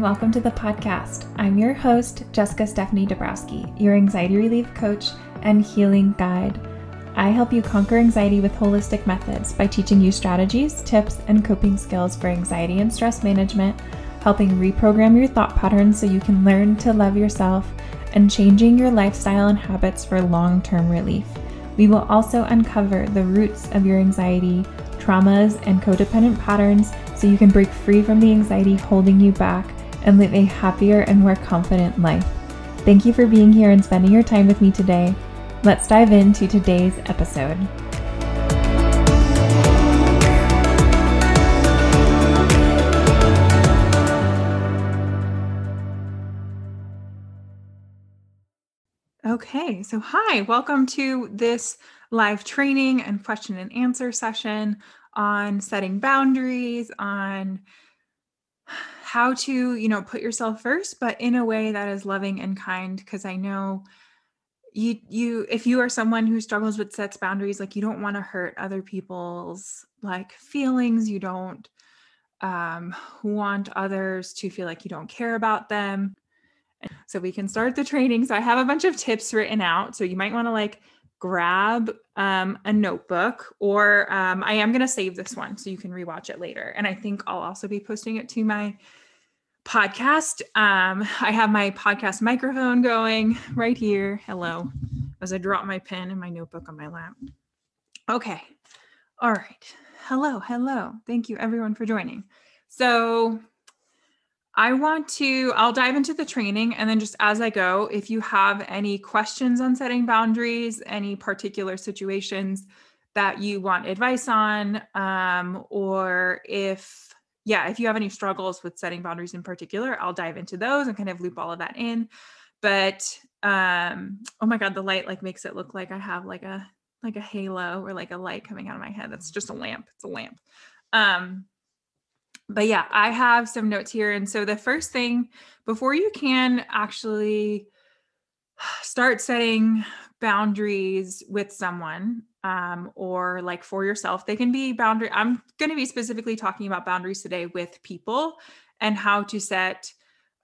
welcome to the podcast. I'm your host, Jessica Stephanie Dabrowski, your anxiety relief coach and healing guide. I help you conquer anxiety with holistic methods by teaching you strategies, tips, and coping skills for anxiety and stress management, helping reprogram your thought patterns so you can learn to love yourself, and changing your lifestyle and habits for long term relief. We will also uncover the roots of your anxiety, traumas, and codependent patterns so you can break free from the anxiety holding you back and live a happier and more confident life. Thank you for being here and spending your time with me today. Let's dive into today's episode. Okay, so hi, welcome to this live training and question and answer session on setting boundaries, on how to, you know, put yourself first, but in a way that is loving and kind. Because I know you, you, if you are someone who struggles with sets boundaries, like you don't want to hurt other people's like feelings, you don't um, want others to feel like you don't care about them. So we can start the training. So I have a bunch of tips written out. So you might want to like grab um, a notebook, or um, I am going to save this one so you can rewatch it later. And I think I'll also be posting it to my podcast. Um, I have my podcast microphone going right here. Hello, as I drop my pen and my notebook on my lap. Okay. All right. Hello. Hello. Thank you, everyone, for joining. So, I want to, I'll dive into the training and then just as I go, if you have any questions on setting boundaries, any particular situations that you want advice on, um, or if, yeah, if you have any struggles with setting boundaries in particular, I'll dive into those and kind of loop all of that in. But, um, oh my God, the light like makes it look like I have like a, like a halo or like a light coming out of my head. That's just a lamp. It's a lamp. Um, but yeah, I have some notes here. And so the first thing before you can actually start setting boundaries with someone um, or like for yourself, they can be boundary. I'm going to be specifically talking about boundaries today with people and how to set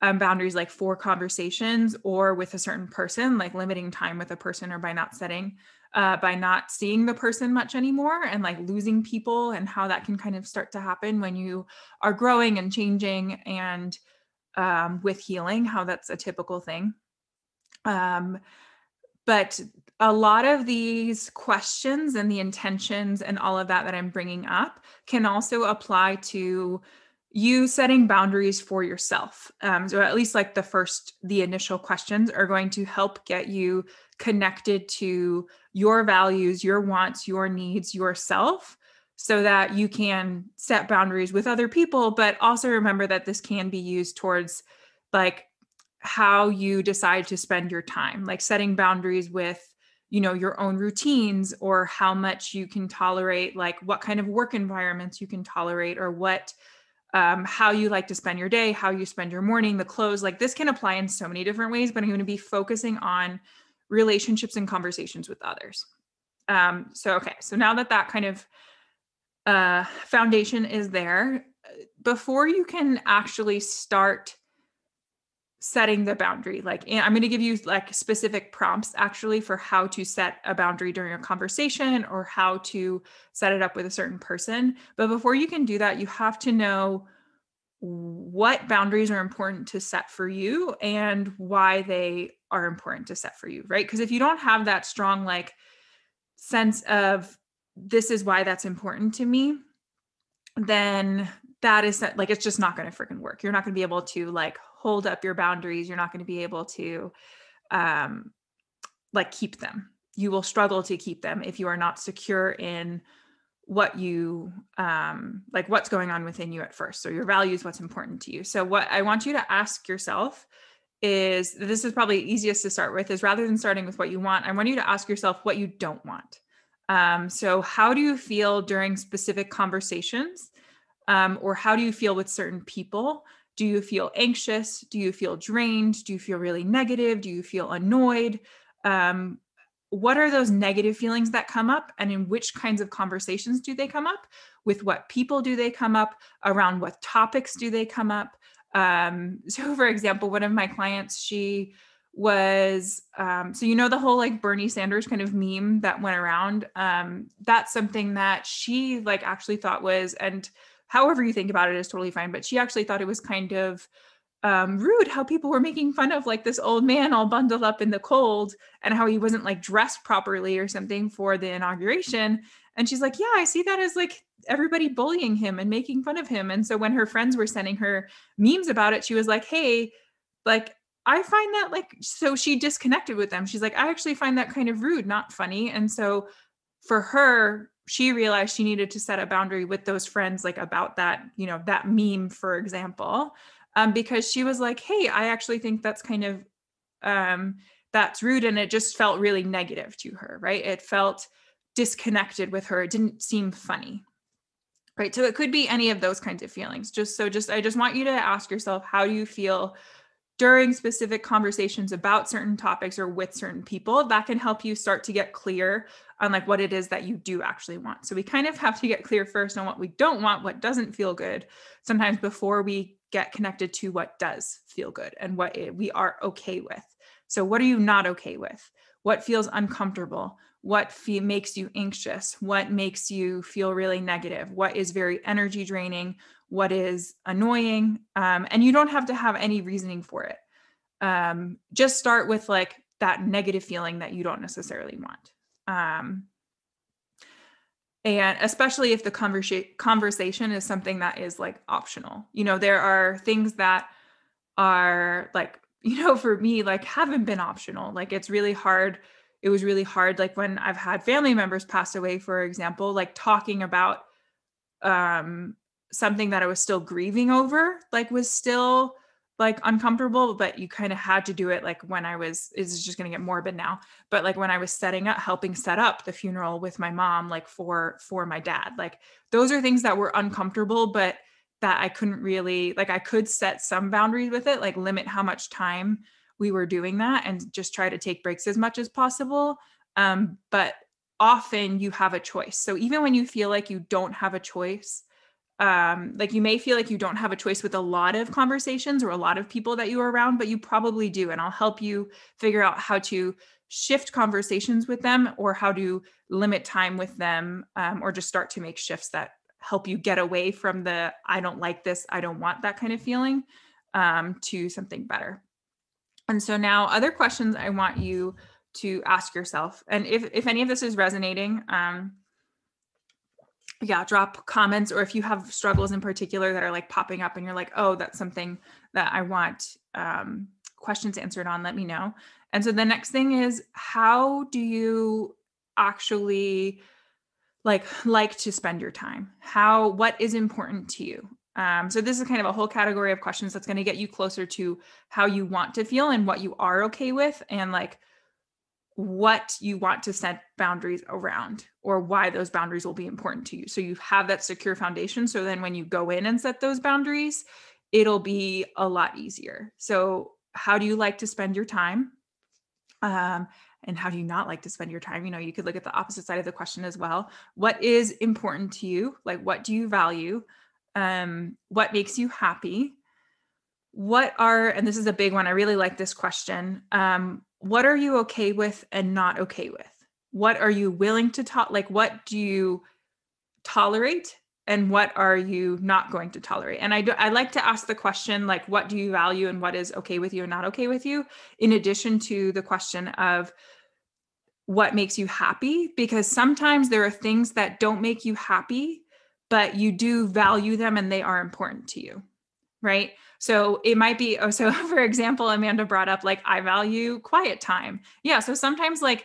um, boundaries like for conversations or with a certain person, like limiting time with a person or by not setting uh, by not seeing the person much anymore and like losing people and how that can kind of start to happen when you are growing and changing and um, with healing, how that's a typical thing. Um, but a lot of these questions and the intentions and all of that that I'm bringing up can also apply to you setting boundaries for yourself. Um, so, at least like the first, the initial questions are going to help get you connected to your values, your wants, your needs, yourself, so that you can set boundaries with other people. But also remember that this can be used towards like how you decide to spend your time, like setting boundaries with you know your own routines or how much you can tolerate like what kind of work environments you can tolerate or what um, how you like to spend your day how you spend your morning the clothes like this can apply in so many different ways but i'm going to be focusing on relationships and conversations with others. Um, so, okay, so now that that kind of uh, foundation is there, before you can actually start setting the boundary, like i'm going to give you like specific prompts actually for how to set a boundary during a conversation or how to set it up with a certain person. But before you can do that, you have to know what boundaries are important to set for you and why they are important to set for you, right? Because if you don't have that strong like sense of this is why that's important to me, then that is like it's just not going to freaking work. You're not going to be able to like hold up your boundaries. You're not going to be able to um like keep them. You will struggle to keep them if you are not secure in what you um like what's going on within you at first so your values what's important to you so what i want you to ask yourself is this is probably easiest to start with is rather than starting with what you want i want you to ask yourself what you don't want um, so how do you feel during specific conversations um, or how do you feel with certain people do you feel anxious? Do you feel drained? Do you feel really negative? Do you feel annoyed? Um, what are those negative feelings that come up and in which kinds of conversations do they come up? With what people do they come up? Around what topics do they come up? Um, so, for example, one of my clients, she was um, so you know the whole like Bernie Sanders kind of meme that went around. Um, that's something that she like actually thought was, and however you think about it is totally fine. But she actually thought it was kind of um, rude how people were making fun of like this old man all bundled up in the cold and how he wasn't like dressed properly or something for the inauguration. And she's like, Yeah, I see that as like everybody bullying him and making fun of him. And so when her friends were sending her memes about it, she was like, Hey, like, I find that like, so she disconnected with them. She's like, I actually find that kind of rude, not funny. And so for her, she realized she needed to set a boundary with those friends, like about that, you know, that meme, for example um, because she was like, "Hey, I actually think that's kind of um, that's rude," and it just felt really negative to her. Right? It felt disconnected with her. It didn't seem funny. Right. So it could be any of those kinds of feelings. Just so, just I just want you to ask yourself, how do you feel during specific conversations about certain topics or with certain people that can help you start to get clear on like what it is that you do actually want so we kind of have to get clear first on what we don't want what doesn't feel good sometimes before we get connected to what does feel good and what we are okay with. So, what are you not okay with? What feels uncomfortable? What fe- makes you anxious? What makes you feel really negative? What is very energy draining? What is annoying? Um, and you don't have to have any reasoning for it. Um, just start with like that negative feeling that you don't necessarily want. Um, and especially if the conversa- conversation is something that is like optional you know there are things that are like you know for me like haven't been optional like it's really hard it was really hard like when i've had family members pass away for example like talking about um something that i was still grieving over like was still like uncomfortable, but you kind of had to do it like when I was, is just going to get morbid now, but like when I was setting up, helping set up the funeral with my mom, like for, for my dad, like those are things that were uncomfortable, but that I couldn't really, like I could set some boundaries with it, like limit how much time we were doing that and just try to take breaks as much as possible. Um, but often you have a choice. So even when you feel like you don't have a choice, um like you may feel like you don't have a choice with a lot of conversations or a lot of people that you are around but you probably do and i'll help you figure out how to shift conversations with them or how to limit time with them um, or just start to make shifts that help you get away from the i don't like this i don't want that kind of feeling um, to something better. And so now other questions i want you to ask yourself and if if any of this is resonating um, yeah drop comments or if you have struggles in particular that are like popping up and you're like oh that's something that i want um, questions answered on let me know. And so the next thing is how do you actually like like to spend your time? How what is important to you? Um, so this is kind of a whole category of questions that's going to get you closer to how you want to feel and what you are okay with and like what you want to set boundaries around or why those boundaries will be important to you. So you have that secure foundation. So then when you go in and set those boundaries, it'll be a lot easier. So, how do you like to spend your time? Um, and how do you not like to spend your time? You know, you could look at the opposite side of the question as well. What is important to you? Like, what do you value? Um, what makes you happy? What are, and this is a big one, I really like this question. Um, what are you okay with and not okay with? What are you willing to talk? Like, what do you tolerate and what are you not going to tolerate? And I do, I like to ask the question like, what do you value and what is okay with you and not okay with you? In addition to the question of what makes you happy, because sometimes there are things that don't make you happy, but you do value them and they are important to you, right? So it might be, oh, so for example, Amanda brought up like, I value quiet time. Yeah. So sometimes like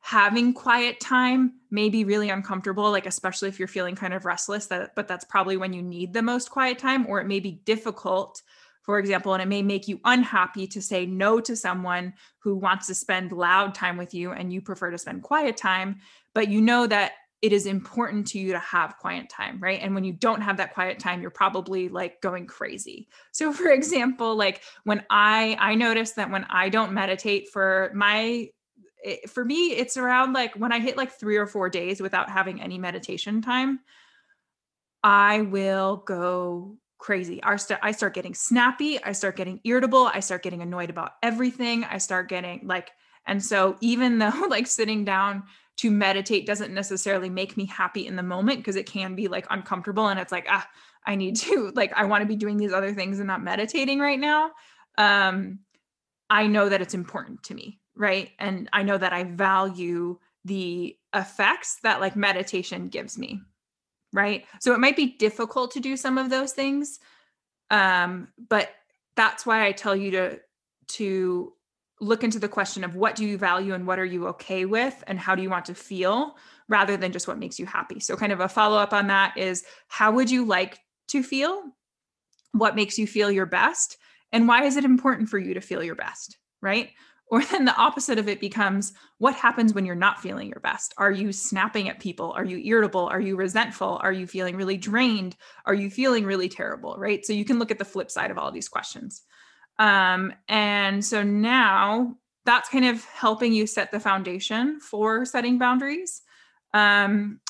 having quiet time may be really uncomfortable, like, especially if you're feeling kind of restless, that, but that's probably when you need the most quiet time, or it may be difficult for example, and it may make you unhappy to say no to someone who wants to spend loud time with you and you prefer to spend quiet time, but you know that it is important to you to have quiet time, right? And when you don't have that quiet time, you're probably like going crazy. So for example, like when I I notice that when I don't meditate for my it, for me it's around like when I hit like 3 or 4 days without having any meditation time, I will go crazy. I start, I start getting snappy. I start getting irritable. I start getting annoyed about everything. I start getting like, and so even though like sitting down to meditate doesn't necessarily make me happy in the moment because it can be like uncomfortable and it's like, ah, I need to like, I want to be doing these other things and not meditating right now. Um, I know that it's important to me. Right. And I know that I value the effects that like meditation gives me right so it might be difficult to do some of those things um but that's why i tell you to to look into the question of what do you value and what are you okay with and how do you want to feel rather than just what makes you happy so kind of a follow up on that is how would you like to feel what makes you feel your best and why is it important for you to feel your best right or then the opposite of it becomes what happens when you're not feeling your best? Are you snapping at people? Are you irritable? Are you resentful? Are you feeling really drained? Are you feeling really terrible? Right. So you can look at the flip side of all these questions. Um, and so now that's kind of helping you set the foundation for setting boundaries. Um,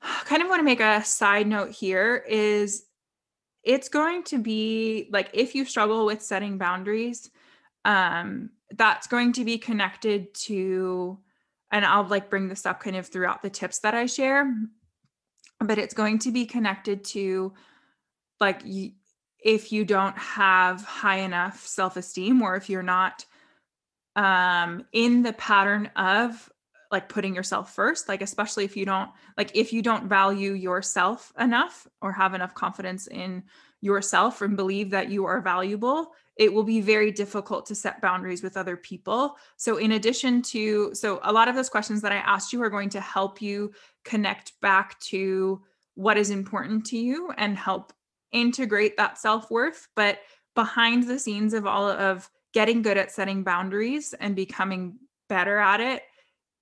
kind of want to make a side note here is it's going to be like if you struggle with setting boundaries, um, that's going to be connected to and I'll like bring this up kind of throughout the tips that I share but it's going to be connected to like if you don't have high enough self-esteem or if you're not um in the pattern of like putting yourself first like especially if you don't like if you don't value yourself enough or have enough confidence in yourself and believe that you are valuable it will be very difficult to set boundaries with other people. So, in addition to, so a lot of those questions that I asked you are going to help you connect back to what is important to you and help integrate that self worth. But behind the scenes of all of getting good at setting boundaries and becoming better at it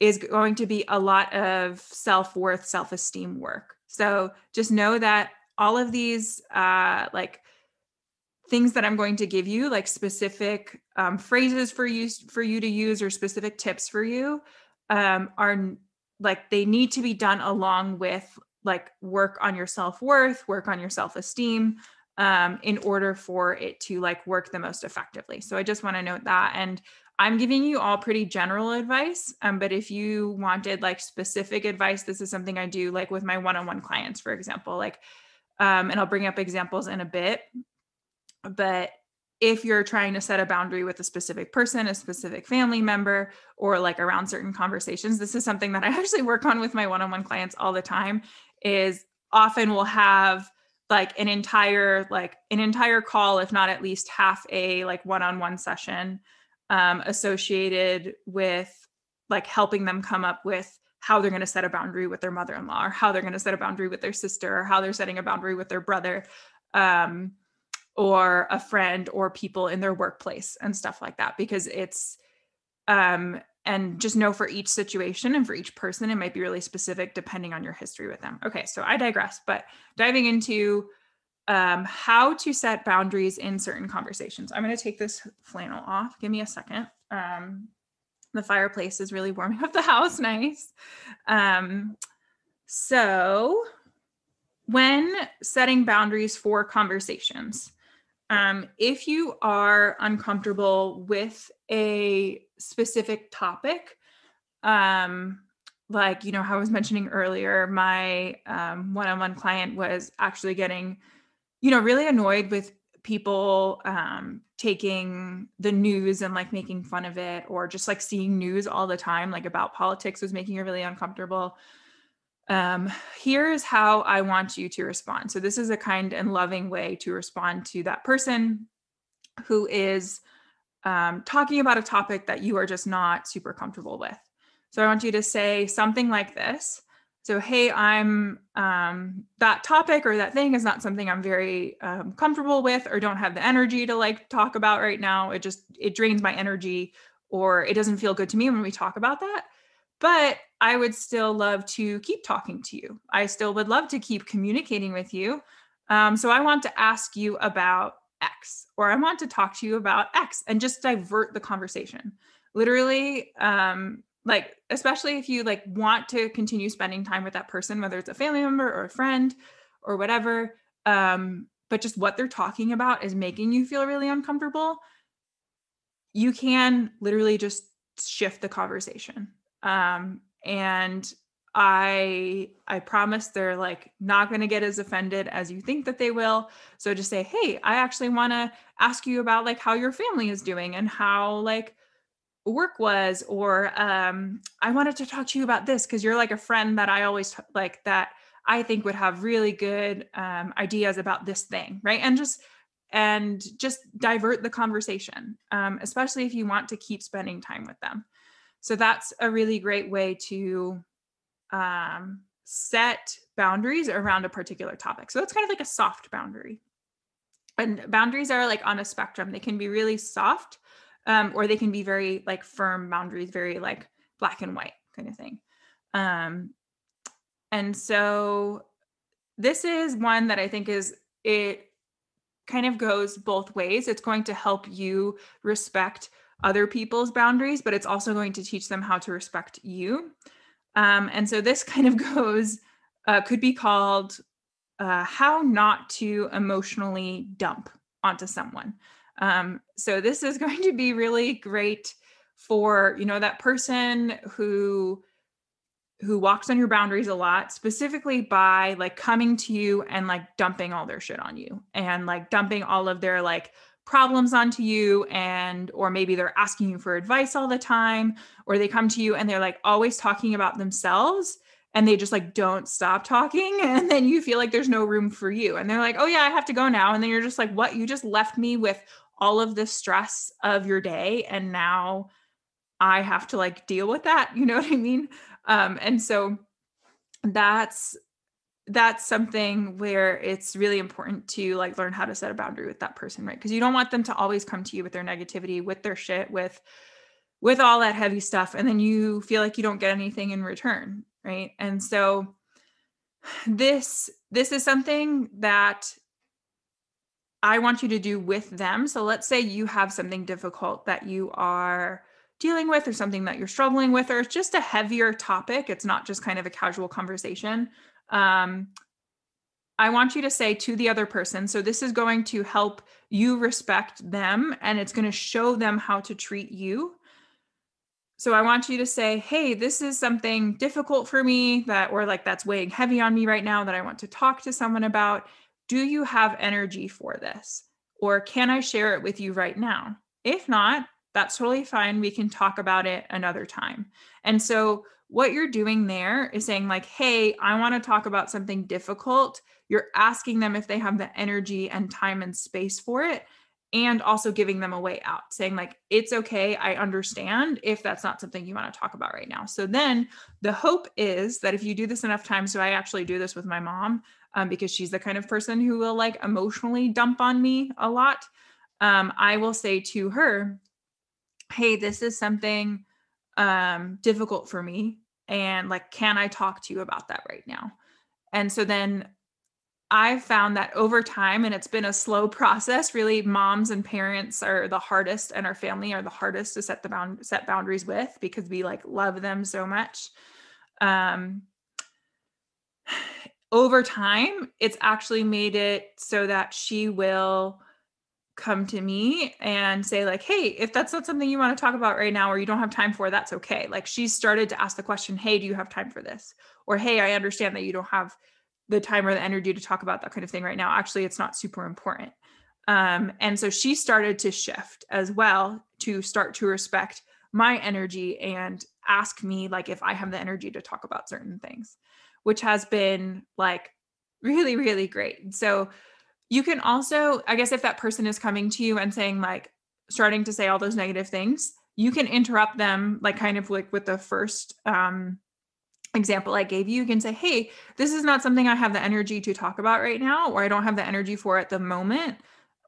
is going to be a lot of self worth, self esteem work. So, just know that all of these, uh, like, things that I'm going to give you, like specific um, phrases for you for you to use or specific tips for you, um, are like they need to be done along with like work on your self worth, work on your self esteem, um, in order for it to like work the most effectively. So I just want to note that. And I'm giving you all pretty general advice. Um, but if you wanted like specific advice, this is something I do like with my one on one clients, for example. Like, um, and I'll bring up examples in a bit. But if you're trying to set a boundary with a specific person, a specific family member, or like around certain conversations, this is something that I actually work on with my one on one clients all the time. Is often we'll have like an entire like an entire call if not at least half a like one-on-one session um, associated with like helping them come up with how they're going to set a boundary with their mother-in-law or how they're going to set a boundary with their sister or how they're setting a boundary with their brother um, or a friend or people in their workplace and stuff like that because it's um and just know for each situation and for each person it might be really specific depending on your history with them. Okay so i digress but diving into um, how to set boundaries in certain conversations. I'm going to take this flannel off. Give me a second. Um, the fireplace is really warming up the house. Nice. Um, so when setting boundaries for conversations um, if you are uncomfortable with a specific topic, um, like you know how I was mentioning earlier, my um, one-on-one client was actually getting, you know, really annoyed with people um, taking the news and like making fun of it, or just like seeing news all the time, like about politics, was making her really uncomfortable um, here's how I want you to respond. So, this is a kind and loving way to respond to that person who is um, talking about a topic that you are just not super comfortable with. So, I want you to say something like this. So, hey, I'm um, that topic or that thing is not something I'm very um, comfortable with or don't have the energy to like talk about right now. It just, it drains my energy or it doesn't feel good to me when we talk about that but I would still love to keep talking to you. I still would love to keep communicating with you. Um, so I want to ask you about X, or I want to talk to you about X and just divert the conversation. Literally, um, like, especially if you like want to continue spending time with that person, whether it's a family member or a friend or whatever, um, but just what they're talking about is making you feel really uncomfortable, you can literally just shift the conversation. Um, and I I promise they're like not going to get as offended as you think that they will. So just say, "Hey, I actually want to ask you about like how your family is doing and how like work was or um I wanted to talk to you about this because you're like a friend that I always t- like that I think would have really good um, ideas about this thing, right? And just and just divert the conversation, um, especially if you want to keep spending time with them. So that's a really great way to um, set boundaries around a particular topic. So it's kind of like a soft boundary. And boundaries are like on a spectrum. They can be really soft, um, or they can be very like firm boundaries, very like black and white kind of thing. Um, and so this is one that I think is it kind of goes both ways. It's going to help you respect other people's boundaries, but it's also going to teach them how to respect you. Um, and so this kind of goes, uh, could be called uh, how not to emotionally dump onto someone. Um, so this is going to be really great for, you know, that person who who walks on your boundaries a lot specifically by like coming to you and like dumping all their shit on you and like dumping all of their like problems onto you and or maybe they're asking you for advice all the time or they come to you and they're like always talking about themselves and they just like don't stop talking and then you feel like there's no room for you. And they're like oh yeah i have to go now. And then you're just like what? You just left me with all of the stress of your day and now i have to like deal with that. You know what i mean? Um and so that's that's something where it's really important to like learn how to set a boundary with that person right? Because you don't want them to always come to you with their negativity with their shit with with all that heavy stuff and then you feel like you don't get anything in return right? And so this this is something that i want you to do with them. So let's say you have something difficult that you are dealing with or something that you're struggling with or it's just a heavier topic. It's not just kind of a casual conversation um, I want you to say to the other person, so this is going to help you respect them and it's going to show them how to treat you. So I want you to say, hey, this is something difficult for me that, or like that's weighing heavy on me right now that I want to talk to someone about. Do you have energy for this? Or can I share it with you right now? If not, that's totally fine. We can talk about it another time. And so what you're doing there is saying like hey i want to talk about something difficult. You're asking them if they have the energy and time and space for it and also giving them a way out saying like it's okay i understand if that's not something you want to talk about right now. So then the hope is that if you do this enough times so i actually do this with my mom um, because she's the kind of person who will like emotionally dump on me a lot um, i will say to her hey this is something um, difficult for me and like can i talk to you about that right now? And so then i've found that over time and it's been a slow process really moms and parents are the hardest and our family are the hardest to set the bound set boundaries with because we like love them so much. Um over time it's actually made it so that she will come to me and say like hey if that's not something you want to talk about right now or you don't have time for that's okay. Like she started to ask the question hey do you have time for this? or hey i understand that you don't have the time or the energy to talk about that kind of thing right now. Actually it's not super important. Um, and so she started to shift as well to start to respect my energy and ask me like if i have the energy to talk about certain things which has been like really really great. So you can also, I guess, if that person is coming to you and saying, like, starting to say all those negative things, you can interrupt them, like, kind of like with the first um, example I gave you. You can say, hey, this is not something I have the energy to talk about right now, or I don't have the energy for at the moment.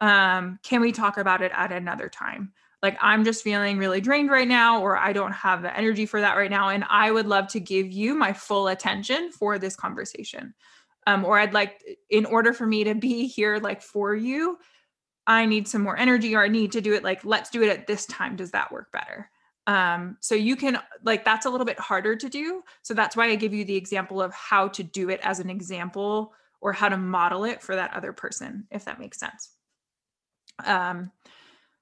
Um, can we talk about it at another time? Like, I'm just feeling really drained right now, or I don't have the energy for that right now. And I would love to give you my full attention for this conversation um, or I'd like, in order for me to be here, like for you, I need some more energy, or I need to do it like, let's do it at this time. Does that work better? Um, so you can, like, that's a little bit harder to do. So that's why I give you the example of how to do it as an example or how to model it for that other person if that makes sense um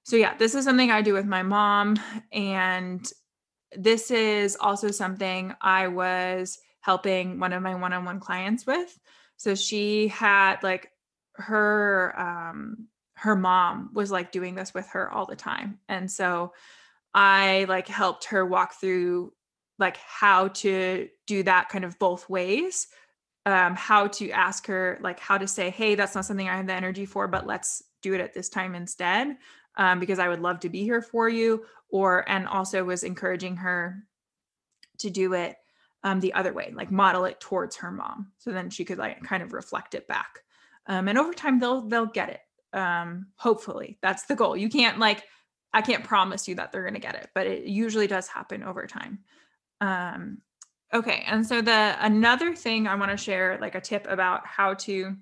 so yeah this is something i do with my mom and this is also something i was helping one of my one-on-one clients with. So she had like her um her mom was like doing this with her all the time. And so i like helped her walk through like how to do that kind of both ways. Um how to ask her like how to say hey that's not something i have the energy for but let's do it at this time instead um, because i would love to be here for you. Or and also was encouraging her to do it um, the other way like model it towards her mom so then she could like kind of reflect it back. Um, and over time they'll they'll get it um, hopefully. That's the goal. You can't like i can't promise you that they're to get it but it usually does happen over time. Um, okay, and so the another thing I want to share, like a tip about how to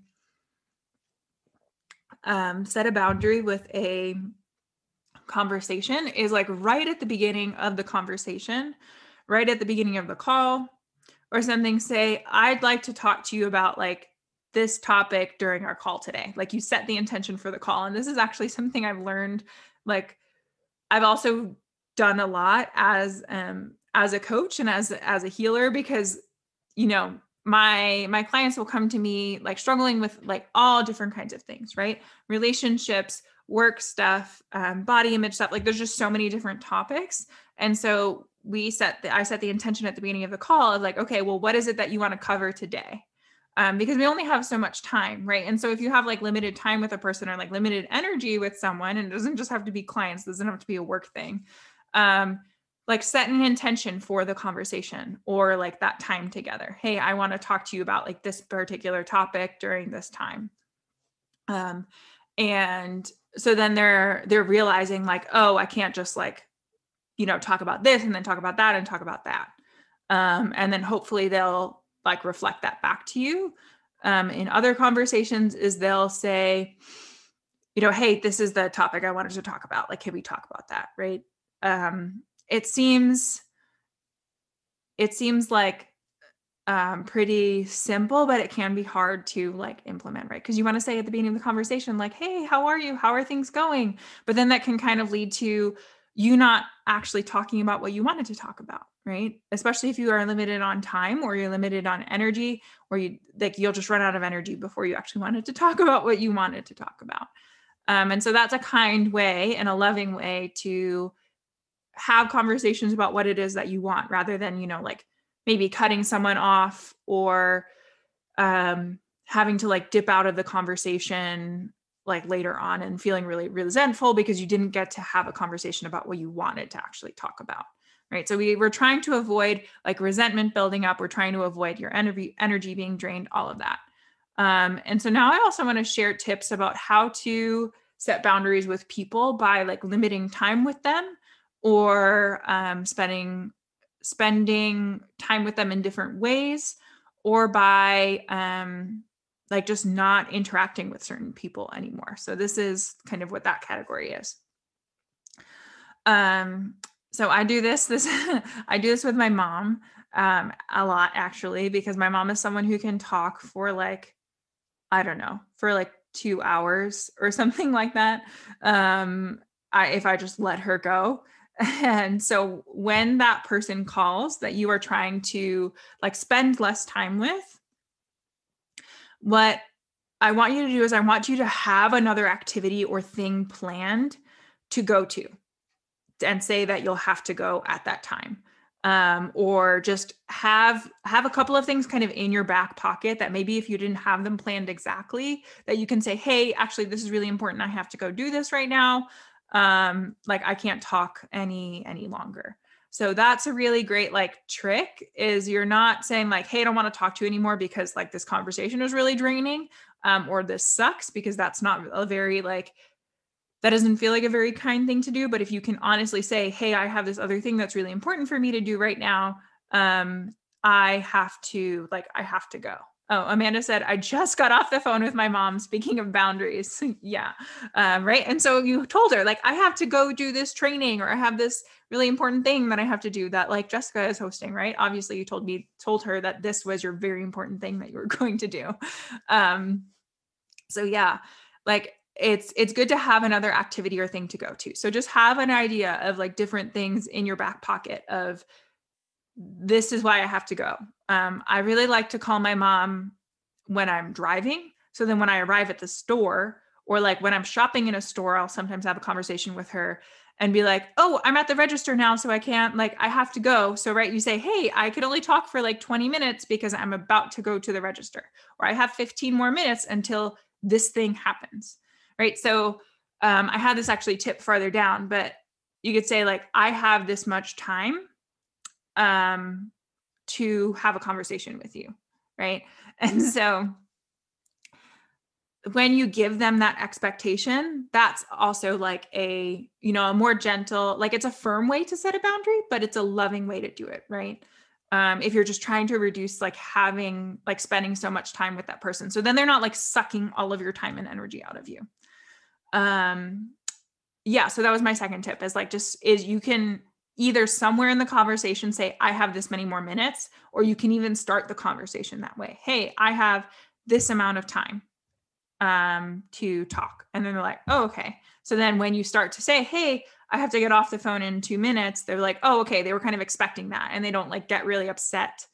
um, set a boundary with a conversation is like right at the beginning of the conversation, right at the beginning of the call, or something. Say, I'd like to talk to you about like this topic during our call today. Like you set the intention for the call, and this is actually something I've learned. Like I've also done a lot as um as a coach and as as a healer because you know my my clients will come to me like struggling with like all different kinds of things right relationships work stuff um, body image stuff like there's just so many different topics and so we set the i set the intention at the beginning of the call of like okay well what is it that you want to cover today? Um, because we only have so much time right? And so if you have like limited time with a person or like limited energy with someone and it doesn't just have to be clients doesn't have to be a work thing um, like set an intention for the conversation or like that time together. Hey i want to talk to you about like this particular topic during this time. Um and so then they're they're realizing like oh i can't just like you know talk about this and then talk about that and talk about that um and then hopefully they'll like reflect that back to you um in other conversations is they'll say you know hey this is the topic i wanted to talk about like can we talk about that right um it seems it seems like um, pretty simple, but it can be hard to like implement, right? Because you want to say at the beginning of the conversation, like, hey, how are you? How are things going? But then that can kind of lead to you not actually talking about what you wanted to talk about, right? Especially if you are limited on time or you're limited on energy, or you like you'll just run out of energy before you actually wanted to talk about what you wanted to talk about. Um, and so that's a kind way and a loving way to have conversations about what it is that you want rather than you know like maybe cutting someone off or um having to like dip out of the conversation like later on and feeling really resentful because you didn't get to have a conversation about what you wanted to actually talk about right? So we were trying to avoid like resentment building up. We're trying to avoid your energy energy being drained all of that. Um, and so now i also want to share tips about how to set boundaries with people by like limiting time with them or um, spending spending time with them in different ways or by um, like just not interacting with certain people anymore. So this is kind of what that category is. Um so i do this this i do this with my mom um a lot actually because my mom is someone who can talk for like i don't know for like two hours or something like that. Um I, if i just let her go. And so when that person calls that you are trying to like spend less time with, what I want you to do is I want you to have another activity or thing planned to go to and say that you'll have to go at that time. Um, or just have have a couple of things kind of in your back pocket that maybe if you didn't have them planned exactly that you can say hey actually this is really important. I have to go do this right now. Um like i can't talk any any longer so that's a really great like trick is you're not saying like hey i don't want to talk to you anymore because like this conversation is really draining um or this sucks because that's not a very like that doesn't feel like a very kind thing to do. But if you can honestly say hey i have this other thing that's really important for me to do right now um i have to like i have to go Oh, Amanda said, I just got off the phone with my mom. Speaking of boundaries. yeah. Um, right. And so you told her, like, I have to go do this training or I have this really important thing that I have to do that, like, Jessica is hosting, right? Obviously, you told me, told her that this was your very important thing that you were going to do. Um, so, yeah, like, it's it's good to have another activity or thing to go to so just have an idea of like different things in your back pocket of this is why I have to go. Um, I really like to call my mom when I'm driving. So then when I arrive at the store, or like when I'm shopping in a store, I'll sometimes have a conversation with her and be like, oh, I'm at the register now. So I can't, like, I have to go. So, right, you say, hey, I can only talk for like 20 minutes because I'm about to go to the register, or I have 15 more minutes until this thing happens. Right. So, um, I had this actually tip farther down, but you could say, like, I have this much time um, to have a conversation with you, right? And so when you give them that expectation, that's also like a, you know, a more gentle, like it's a firm way to set a boundary, but it's a loving way to do it, right? Um, if you're just trying to reduce like having like spending so much time with that person. So then they're not like sucking all of your time and energy out of you. Um yeah, so that was my second tip is like just is you can either somewhere in the conversation say, I have this many more minutes, or you can even start the conversation that way. Hey, I have this amount of time um, to talk. And then they're like, oh, okay. So then when you start to say, hey, I have to get off the phone in two minutes, they're like, oh, okay. They were kind of expecting that. And they don't like get really upset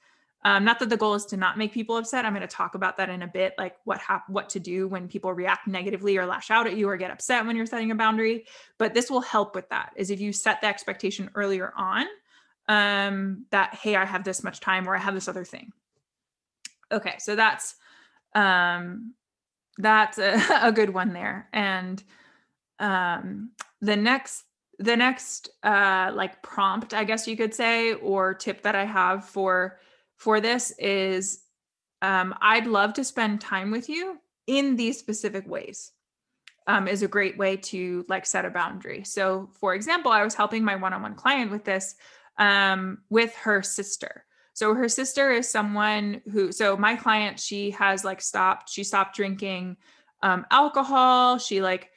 um, not that the goal is to not make people upset. I'm going to talk about that in a bit, like what hap- what to do when people react negatively or lash out at you or get upset when you're setting a boundary. But this will help with that. Is if you set the expectation earlier on, um, that hey, I have this much time or I have this other thing. Okay, so that's um, that's a, a good one there. And um, the next the next uh, like prompt, I guess you could say, or tip that I have for for this is um, I'd love to spend time with you in these specific ways. Um, is a great way to like set a boundary. So, for example, I was helping my one-on-one client with this um, with her sister. So her sister is someone who. So my client, she has like stopped. She stopped drinking um, alcohol. She like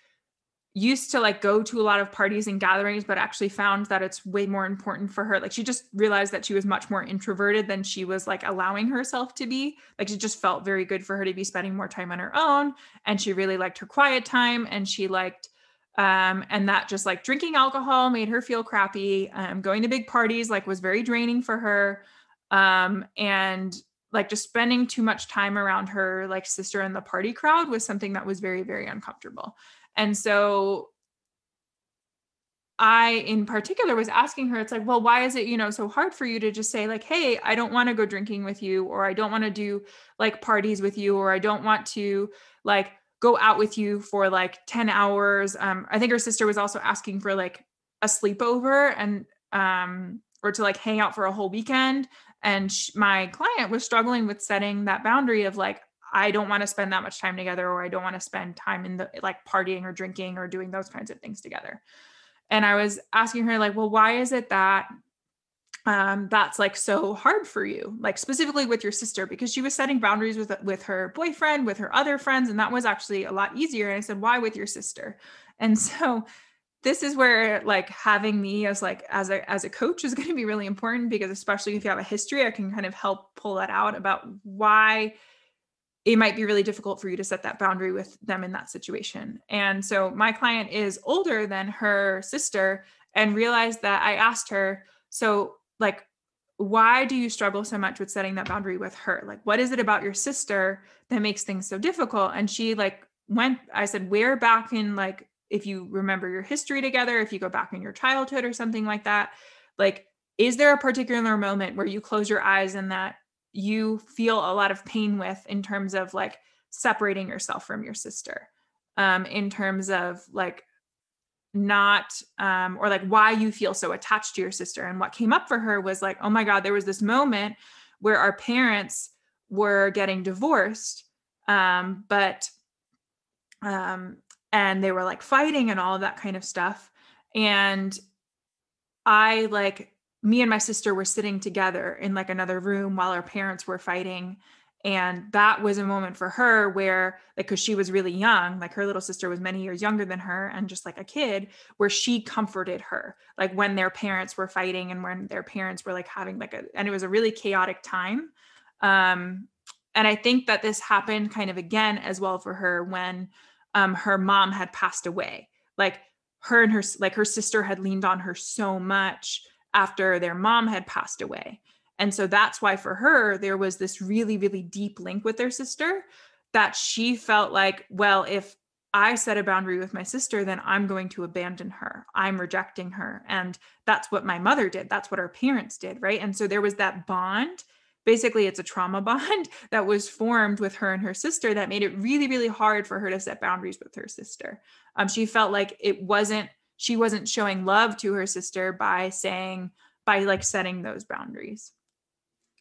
used to like go to a lot of parties and gatherings but actually found that it's way more important for her. Like she just realized that she was much more introverted than she was like allowing herself to be. Like it just felt very good for her to be spending more time on her own and she really liked her quiet time and she liked um and that just like drinking alcohol made her feel crappy. Um going to big parties like was very draining for her. Um and like just spending too much time around her like sister and the party crowd was something that was very very uncomfortable and so I, in particular, was asking her, it's like, well, why is it, you know, so hard for you to just say, like, hey, I don't want to go drinking with you, or I don't want to do like parties with you, or I don't want to like go out with you for like 10 hours. Um, I think her sister was also asking for like a sleepover and, um, or to like hang out for a whole weekend. And sh- my client was struggling with setting that boundary of like, I don't want to spend that much time together or I don't want to spend time in the like partying or drinking or doing those kinds of things together. And I was asking her like, well, why is it that um that's like so hard for you? Like specifically with your sister because she was setting boundaries with with her boyfriend with her other friends and that was actually a lot easier. And i said why with your sister? And so this is where like having me as like as a as a coach is going to be really important because especially if you have a history i can kind of help pull that out about why it might be really difficult for you to set that boundary with them in that situation. And so my client is older than her sister and realized that I asked her, so like, why do you struggle so much with setting that boundary with her? Like, what is it about your sister that makes things so difficult? And she like went, I said, where back in like, if you remember your history together, if you go back in your childhood or something like that, like, is there a particular moment where you close your eyes and that you feel a lot of pain with in terms of like separating yourself from your sister um in terms of like not um or like why you feel so attached to your sister. And what came up for her was like oh my god there was this moment where our parents were getting divorced um but um and they were like fighting and all of that kind of stuff. And i like me and my sister were sitting together in like another room while our parents were fighting. And that was a moment for her where like because she was really young like her little sister was many years younger than her and just like a kid where she comforted her like when their parents were fighting and when their parents were like having like a and it was a really chaotic time. Um and i think that this happened kind of again as well for her when um her mom had passed away. Like her and her like her sister had leaned on her so much after their mom had passed away and so that's why for her, there was this really, really deep link with their sister that she felt like, well, if I set a boundary with my sister, then I'm going to abandon her. I'm rejecting her. And that's what my mother did. That's what our parents did. Right. And so there was that bond. Basically, it's a trauma bond that was formed with her and her sister that made it really, really hard for her to set boundaries with her sister. Um, she felt like it wasn't, she wasn't showing love to her sister by saying, by like setting those boundaries.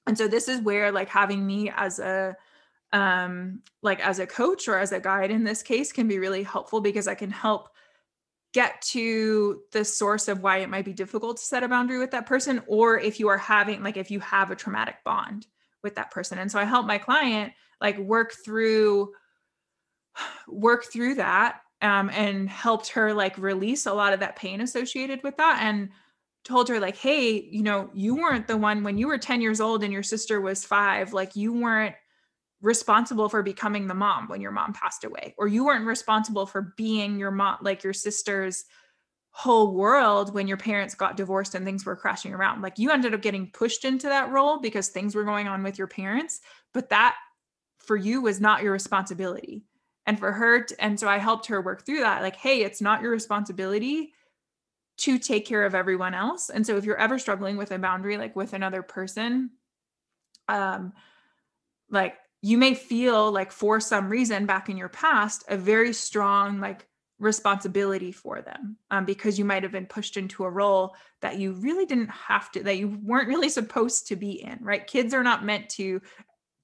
And so this is where like having me as a um like as a coach or as a guide in this case can be really helpful because i can help get to the source of why it might be difficult to set a boundary with that person or if you are having like if you have a traumatic bond with that person. And so i help my client like work through work through that um, and helped her like release a lot of that pain associated with that and told her like hey you know you weren't the one when you were 10 years old and your sister was 5 like you weren't responsible for becoming the mom when your mom passed away or you weren't responsible for being your mom like your sister's whole world when your parents got divorced and things were crashing around. Like you ended up getting pushed into that role because things were going on with your parents but that for you was not your responsibility and for her to, and so i helped her work through that like hey it's not your responsibility to take care of everyone else. And so if you're ever struggling with a boundary like with another person, um like you may feel like for some reason back in your past a very strong like responsibility for them um, because you might have been pushed into a role that you really didn't have to that you weren't really supposed to be in right kids are not meant to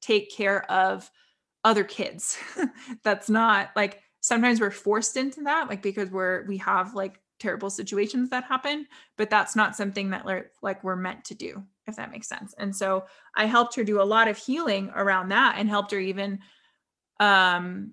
take care of other kids. That's not like sometimes we're forced into that like because we're we have like terrible situations that happen but that's not something that like we're meant to do if that makes sense. And so i helped her do a lot of healing around that and helped her even um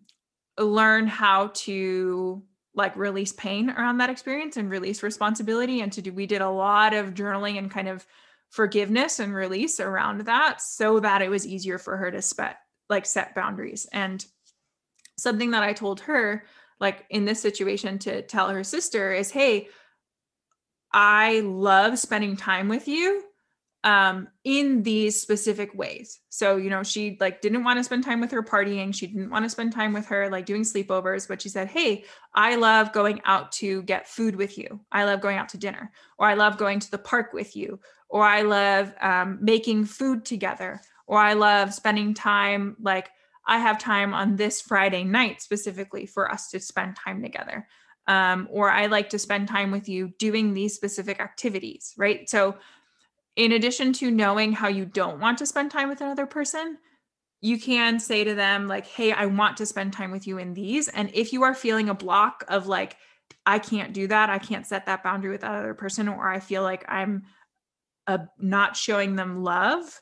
learn how to like release pain around that experience and release responsibility and to do we did a lot of journaling and kind of forgiveness and release around that so that it was easier for her to set like set boundaries. And something that i told her like in this situation to tell her sister is hey i love spending time with you um in these specific ways. So you know she like didn't want to spend time with her partying. She didn't want to spend time with her like doing sleepovers but she said hey i love going out to get food with you. I love going out to dinner or i love going to the park with you or i love um, making food together or i love spending time like I have time on this Friday night specifically for us to spend time together. Um, or I like to spend time with you doing these specific activities, right? So, in addition to knowing how you don't want to spend time with another person, you can say to them, like, hey, I want to spend time with you in these. And if you are feeling a block of like, I can't do that, I can't set that boundary with that other person, or I feel like I'm uh, not showing them love,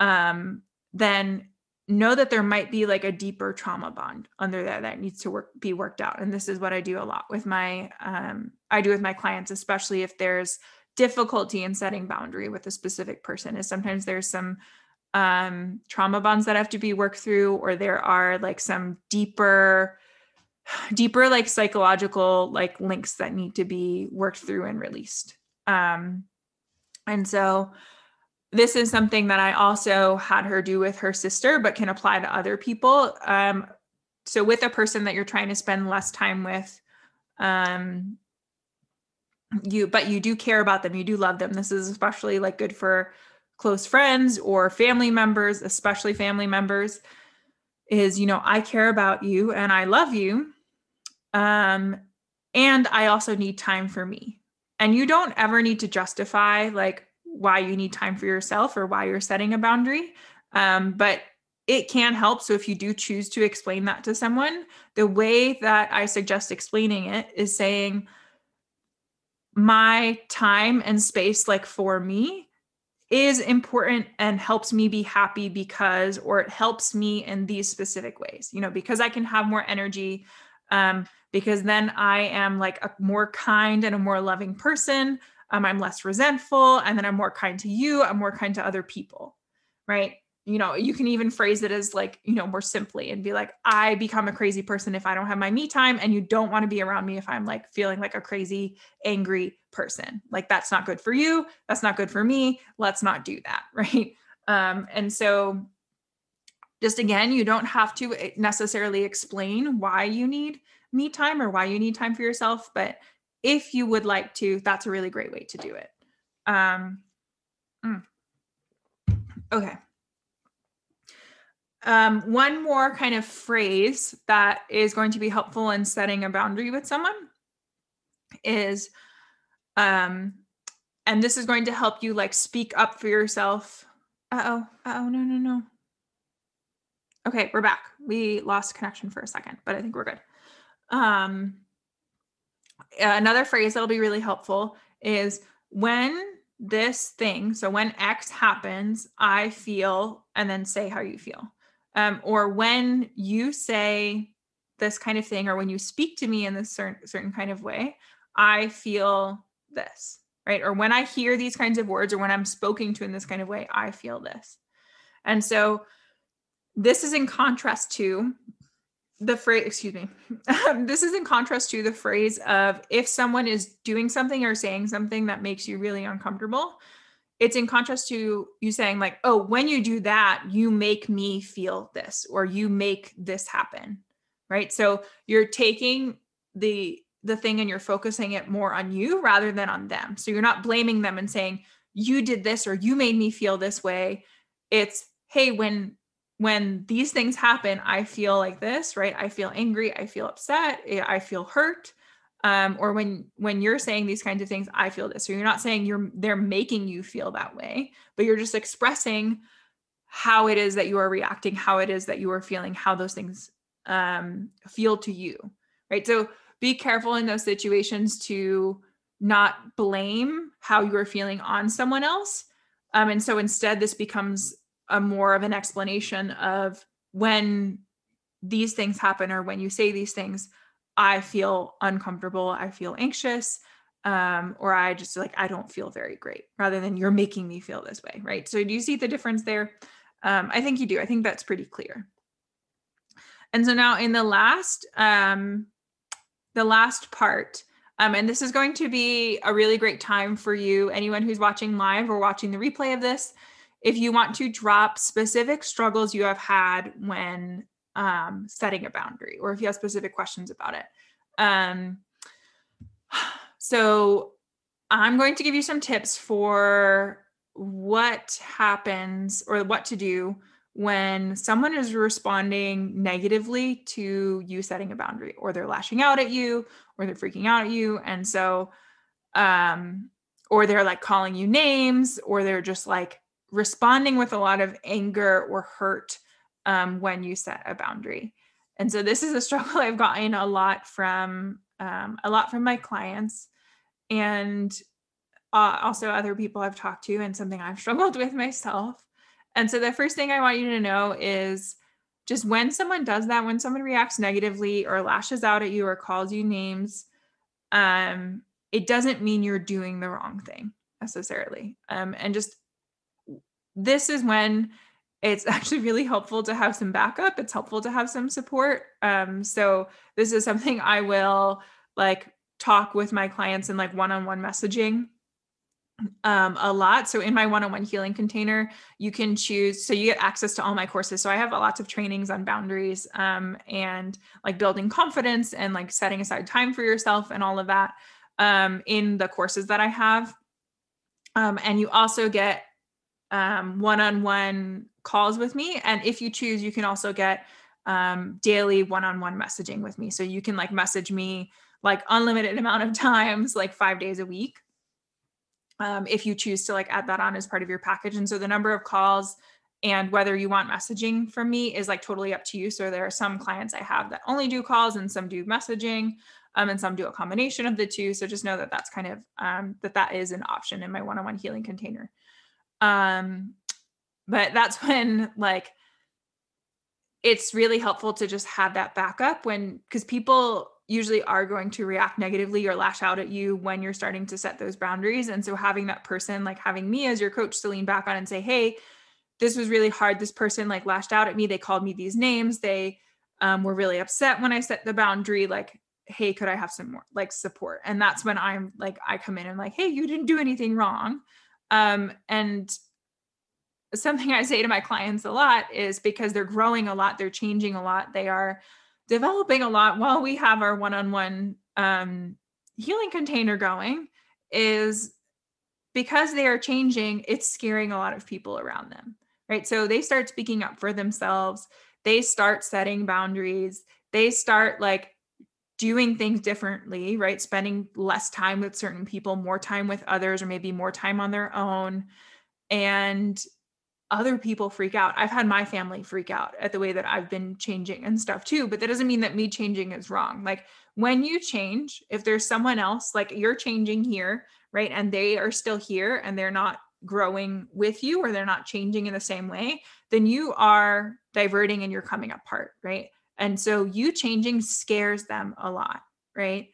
um, then know that there might be like a deeper trauma bond under there that needs to work be worked out. And this is what i do a lot with my um, i do with my clients especially if there's difficulty in setting boundary with a specific person is sometimes there's some um, trauma bonds that have to be worked through or there are like some deeper deeper like psychological like links that need to be worked through and released. Um, and so this is something that I also had her do with her sister, but can apply to other people. Um, so, with a person that you're trying to spend less time with, um, you but you do care about them, you do love them. This is especially like good for close friends or family members, especially family members. Is you know I care about you and I love you, um, and I also need time for me. And you don't ever need to justify like why you need time for yourself or why you're setting a boundary. Um, but it can help. So if you do choose to explain that to someone, the way that I suggest explaining it is saying, my time and space, like for me, is important and helps me be happy because or it helps me in these specific ways you know because i can have more energy um, because then i am like a more kind and a more loving person um, i'm less resentful and then i'm more kind to you i'm more kind to other people right? You know you can even phrase it as like you know more simply and be like i become a crazy person if i don't have my me time and you don't want to be around me if i'm like feeling like a crazy angry person. Like that's not good for you that's not good for me let's not do that right? Um and so just again you don't have to eh, necessarily explain why you need me time or why you need time for yourself but if you would like to that's a really great way to do it um mm. okay um, one more kind of phrase that is going to be helpful in setting a boundary with someone is, um, and this is going to help you like speak up for yourself. Uh oh, oh, no, no, no. Okay, we're back. We lost connection for a second, but I think we're good. Um, another phrase that'll be really helpful is when this thing, so when X happens, I feel, and then say how you feel. Um, or when you say this kind of thing or when you speak to me in this certain certain kind of way i feel this right? Or when i hear these kinds of words or when i'm spoken to in this kind of way i feel this. And so this is in contrast to the phrase excuse me this is in contrast to the phrase of if someone is doing something or saying something that makes you really uncomfortable it's in contrast to you saying like oh when you do that you make me feel this or you make this happen right? So you're taking the the thing and you're focusing it more on you rather than on them. So you're not blaming them and saying you did this or you made me feel this way. It's hey when when these things happen i feel like this right? I feel angry i feel upset i feel hurt um, or when when you're saying these kinds of things i feel this. Or you're not saying you're they're making you feel that way but you're just expressing how it is that you are reacting how it is that you are feeling how those things um, feel to you right? So be careful in those situations to not blame how you're feeling on someone else um, and so instead this becomes a more of an explanation of when these things happen or when you say these things I feel uncomfortable, I feel anxious, um, or I just like, I don't feel very great, rather than you're making me feel this way, right? So, do you see the difference there? Um, I think you do. I think that's pretty clear. And so now in the last, um, the last part, um, and this is going to be a really great time for you, anyone who's watching live or watching the replay of this, if you want to drop specific struggles you have had when um, setting a boundary or if you have specific questions about it. Um, so I'm going to give you some tips for what happens or what to do when someone is responding negatively to you setting a boundary or they're lashing out at you or they're freaking out at you and so um or they're like calling you names or they're just like responding with a lot of anger or hurt um, when you set a boundary. And so this is a struggle I've gotten a lot from um, a lot from my clients and uh, also other people I've talked to and something I've struggled with myself. And so the first thing I want you to know is just when someone does that, when someone reacts negatively or lashes out at you or calls you names, um, it doesn't mean you're doing the wrong thing necessarily. Um, and just this is when it's actually really helpful to have some backup. It's helpful to have some support. Um, so this is something I will like talk with my clients in like one-on-one messaging um, a lot. So in my one-on-one healing container, you can choose. So you get access to all my courses. So I have lots of trainings on boundaries um, and like building confidence and like setting aside time for yourself and all of that um, in the courses that I have. Um, and you also get um, one-on-one calls with me. And if you choose, you can also get um, daily one-on-one messaging with me. So you can like message me like unlimited amount of times, like five days a week. Um, if you choose to like add that on as part of your package. And so the number of calls and whether you want messaging from me is like totally up to you. So there are some clients I have that only do calls and some do messaging. Um, and some do a combination of the two. So just know that that's kind of um, that that is an option in my one-on-one healing container. Um, but that's when like it's really helpful to just have that backup when because people usually are going to react negatively or lash out at you when you're starting to set those boundaries. And so having that person, like having me as your coach to lean back on and say, hey, this was really hard. This person like lashed out at me. They called me these names. They um, were really upset when I set the boundary. Like, hey, could I have some more like support? And that's when I'm like, I come in and like, hey, you didn't do anything wrong. Um, and something I say to my clients a lot is because they're growing a lot, they're changing a lot, they are developing a lot while we have our one-on-one um, healing container going is because they are changing it's scaring a lot of people around them right? So they start speaking up for themselves they start setting boundaries they start like doing things differently right spending less time with certain people more time with others or maybe more time on their own and other people freak out. I've had my family freak out at the way that I've been changing and stuff too, but that doesn't mean that me changing is wrong. Like when you change, if there's someone else, like you're changing here, right? And they are still here and they're not growing with you or they're not changing in the same way, then you are diverting and you're coming apart, right? And so you changing scares them a lot, right?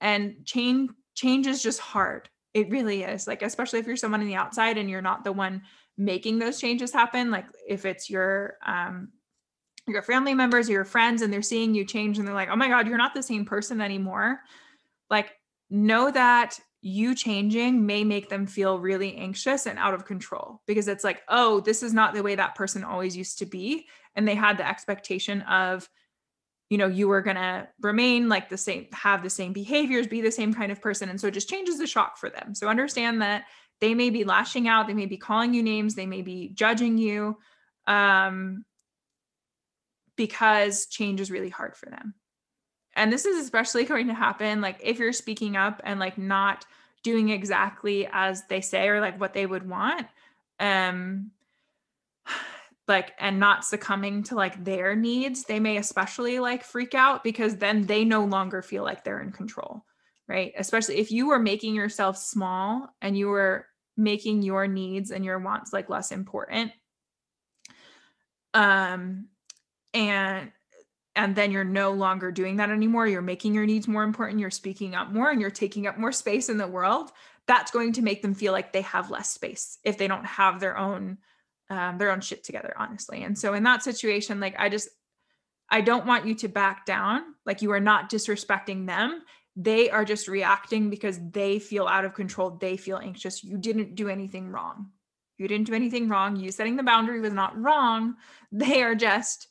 And change change is just hard. It really is. Like especially if you're someone on the outside and you're not the one making those changes happen like if it's your um your family members or your friends and they're seeing you change and they're like oh my god you're not the same person anymore like know that you changing may make them feel really anxious and out of control because it's like oh this is not the way that person always used to be and they had the expectation of you know you were going to remain like the same have the same behaviors be the same kind of person and so it just changes the shock for them. So understand that they may be lashing out they may be calling you names they may be judging you um, because change is really hard for them. And this is especially going to happen like if you're speaking up and like not doing exactly as they say or like what they would want um like and not succumbing to like their needs they may especially like freak out because then they no longer feel like they're in control right? Especially if you were making yourself small and you were making your needs and your wants like less important. Um and and then you're no longer doing that anymore. You're making your needs more important, you're speaking up more and you're taking up more space in the world. That's going to make them feel like they have less space if they don't have their own um, their own shit together, honestly. And so in that situation, like I just I don't want you to back down. Like you are not disrespecting them they are just reacting because they feel out of control. They feel anxious. You didn't do anything wrong. You didn't do anything wrong. You setting the boundary was not wrong. They are just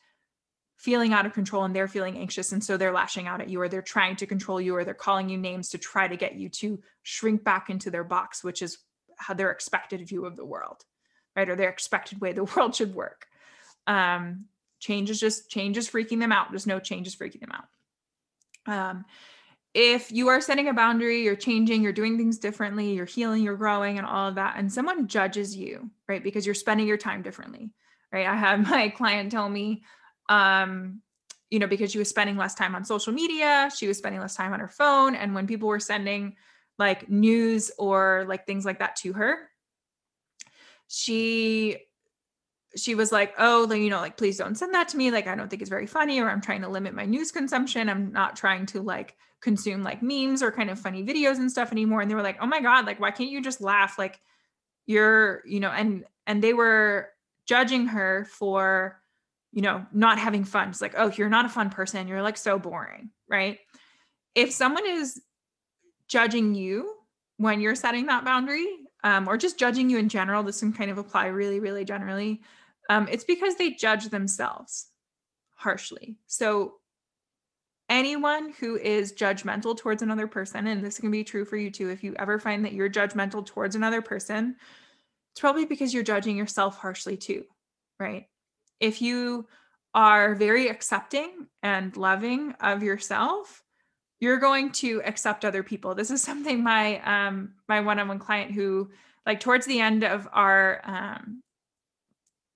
feeling out of control and they're feeling anxious. And so they're lashing out at you or they're trying to control you or they're calling you names to try to get you to shrink back into their box, which is how their expected view of the world, right? Or their expected way the world should work. Um, change is just change is freaking them out. There's no change is freaking them out. Um, if you are setting a boundary, you're changing, you're doing things differently, you're healing, you're growing, and all of that, and someone judges you, right? Because you're spending your time differently, right? I had my client tell me, um, you know, because she was spending less time on social media, she was spending less time on her phone. And when people were sending like news or like things like that to her, she she was like, oh, you know, like, please don't send that to me. Like, I don't think it's very funny, or I'm trying to limit my news consumption. I'm not trying to like consume like memes or kind of funny videos and stuff anymore. And they were like, oh my God, like, why can't you just laugh? Like, you're, you know, and, and they were judging her for, you know, not having fun. It's like, oh, you're not a fun person. You're like so boring. Right. If someone is judging you when you're setting that boundary, um, or just judging you in general, this can kind of apply really, really generally um, it's because they judge themselves harshly. So, anyone who is judgmental towards another person, and this can be true for you too, if you ever find that you're judgmental towards another person, it's probably because you're judging yourself harshly too, right? If you are very accepting and loving of yourself, you're going to accept other people. This is something my um my one-on-one client who like towards the end of our um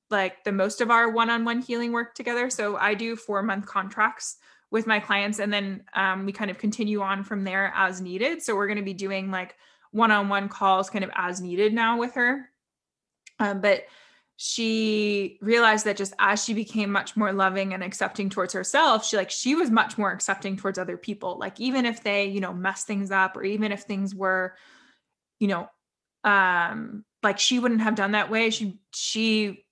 like the most of our one-on-one healing work together. So I do four month contracts with my clients and then um, we kind of continue on from there as needed. So we're going to be doing like one-on-one calls kind of as needed now with her. Um, but she realized that just as she became much more loving and accepting towards herself she like she was much more accepting towards other people. Like even if they you know mess things up or even if things were you know um like she wouldn't have done that way. She she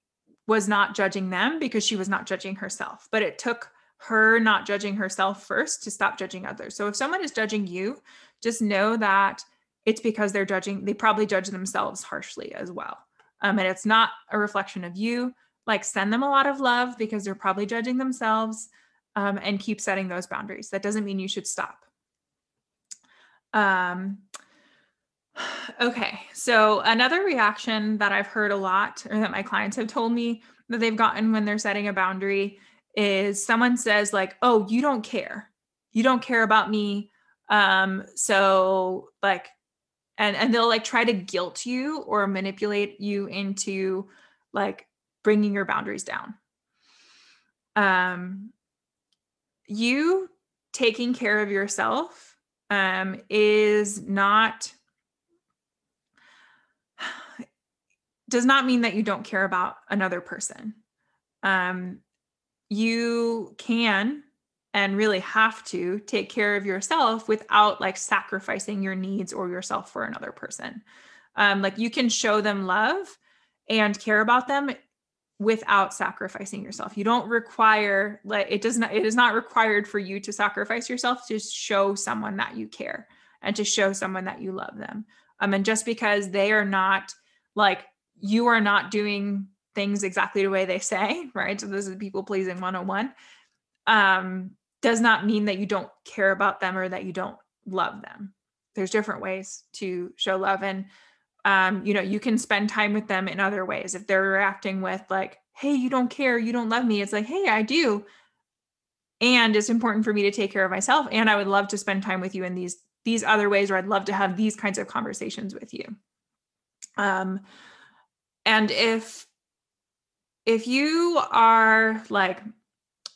was not judging them because she was not judging herself. But it took her not judging herself first to stop judging others. So if someone is judging you just know that it's because they're judging they probably judge themselves harshly as well um, and it's not a reflection of you like send them a lot of love because they're probably judging themselves um, and keep setting those boundaries. That doesn't mean you should stop. Um, okay so another reaction that i've heard a lot or that my clients have told me that they've gotten when they're setting a boundary is someone says like oh you don't care. You don't care about me. Um so like and and they'll like try to guilt you or manipulate you into like bringing your boundaries down. Um you taking care of yourself um is not does not mean that you don't care about another person. Um you can and really have to take care of yourself without like sacrificing your needs or yourself for another person. Um, like you can show them love and care about them without sacrificing yourself. You don't require like it does not it is not required for you to sacrifice yourself to show someone that you care and to show someone that you love them. Um and just because they are not like you are not doing things exactly the way they say, right? So this is people pleasing 101. Um does not mean that you don't care about them or that you don't love them. There's different ways to show love. And, um, you know, you can spend time with them in other ways. If they're reacting with, like, hey, you don't care, you don't love me, it's like, hey, I do. And it's important for me to take care of myself. And I would love to spend time with you in these these other ways, or I'd love to have these kinds of conversations with you. Um, and if if you are like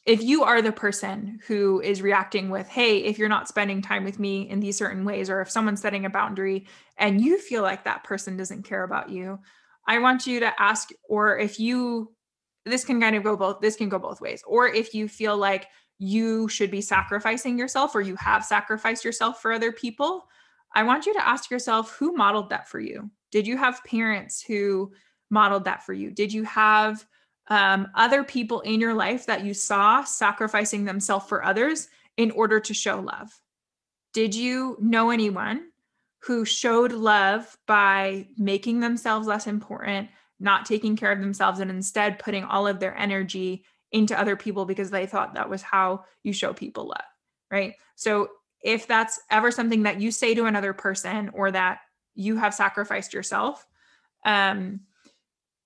if you are the person who is reacting with, hey, if you're not spending time with me in these certain ways, or if someone's setting a boundary and you feel like that person doesn't care about you, I want you to ask, or if you, this can kind of go both, this can go both ways. Or if you feel like you should be sacrificing yourself or you have sacrificed yourself for other people, I want you to ask yourself who modeled that for you? Did you have parents who modeled that for you? Did you have um, other people in your life that you saw sacrificing themselves for others in order to show love? Did you know anyone who showed love by making themselves less important, not taking care of themselves, and instead putting all of their energy into other people because they thought that was how you show people love? Right. So if that's ever something that you say to another person or that you have sacrificed yourself, um,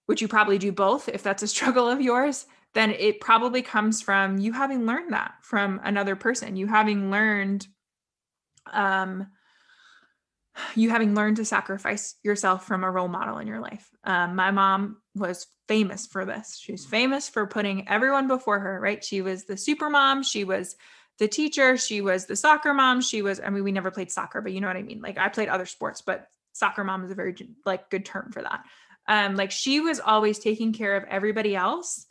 which you probably do both if that's a struggle of yours, then it probably comes from you having learned that from another person, you having learned um you having learned to sacrifice yourself from a role model in your life. Um, my mom was famous for this. She's famous for putting everyone before her, right? She was the super mom. She was the teacher. She was the soccer mom. She was, I mean, we never played soccer, but you know what I mean? Like I played other sports, but soccer mom is a very like good term for that um like she was always taking care of everybody else.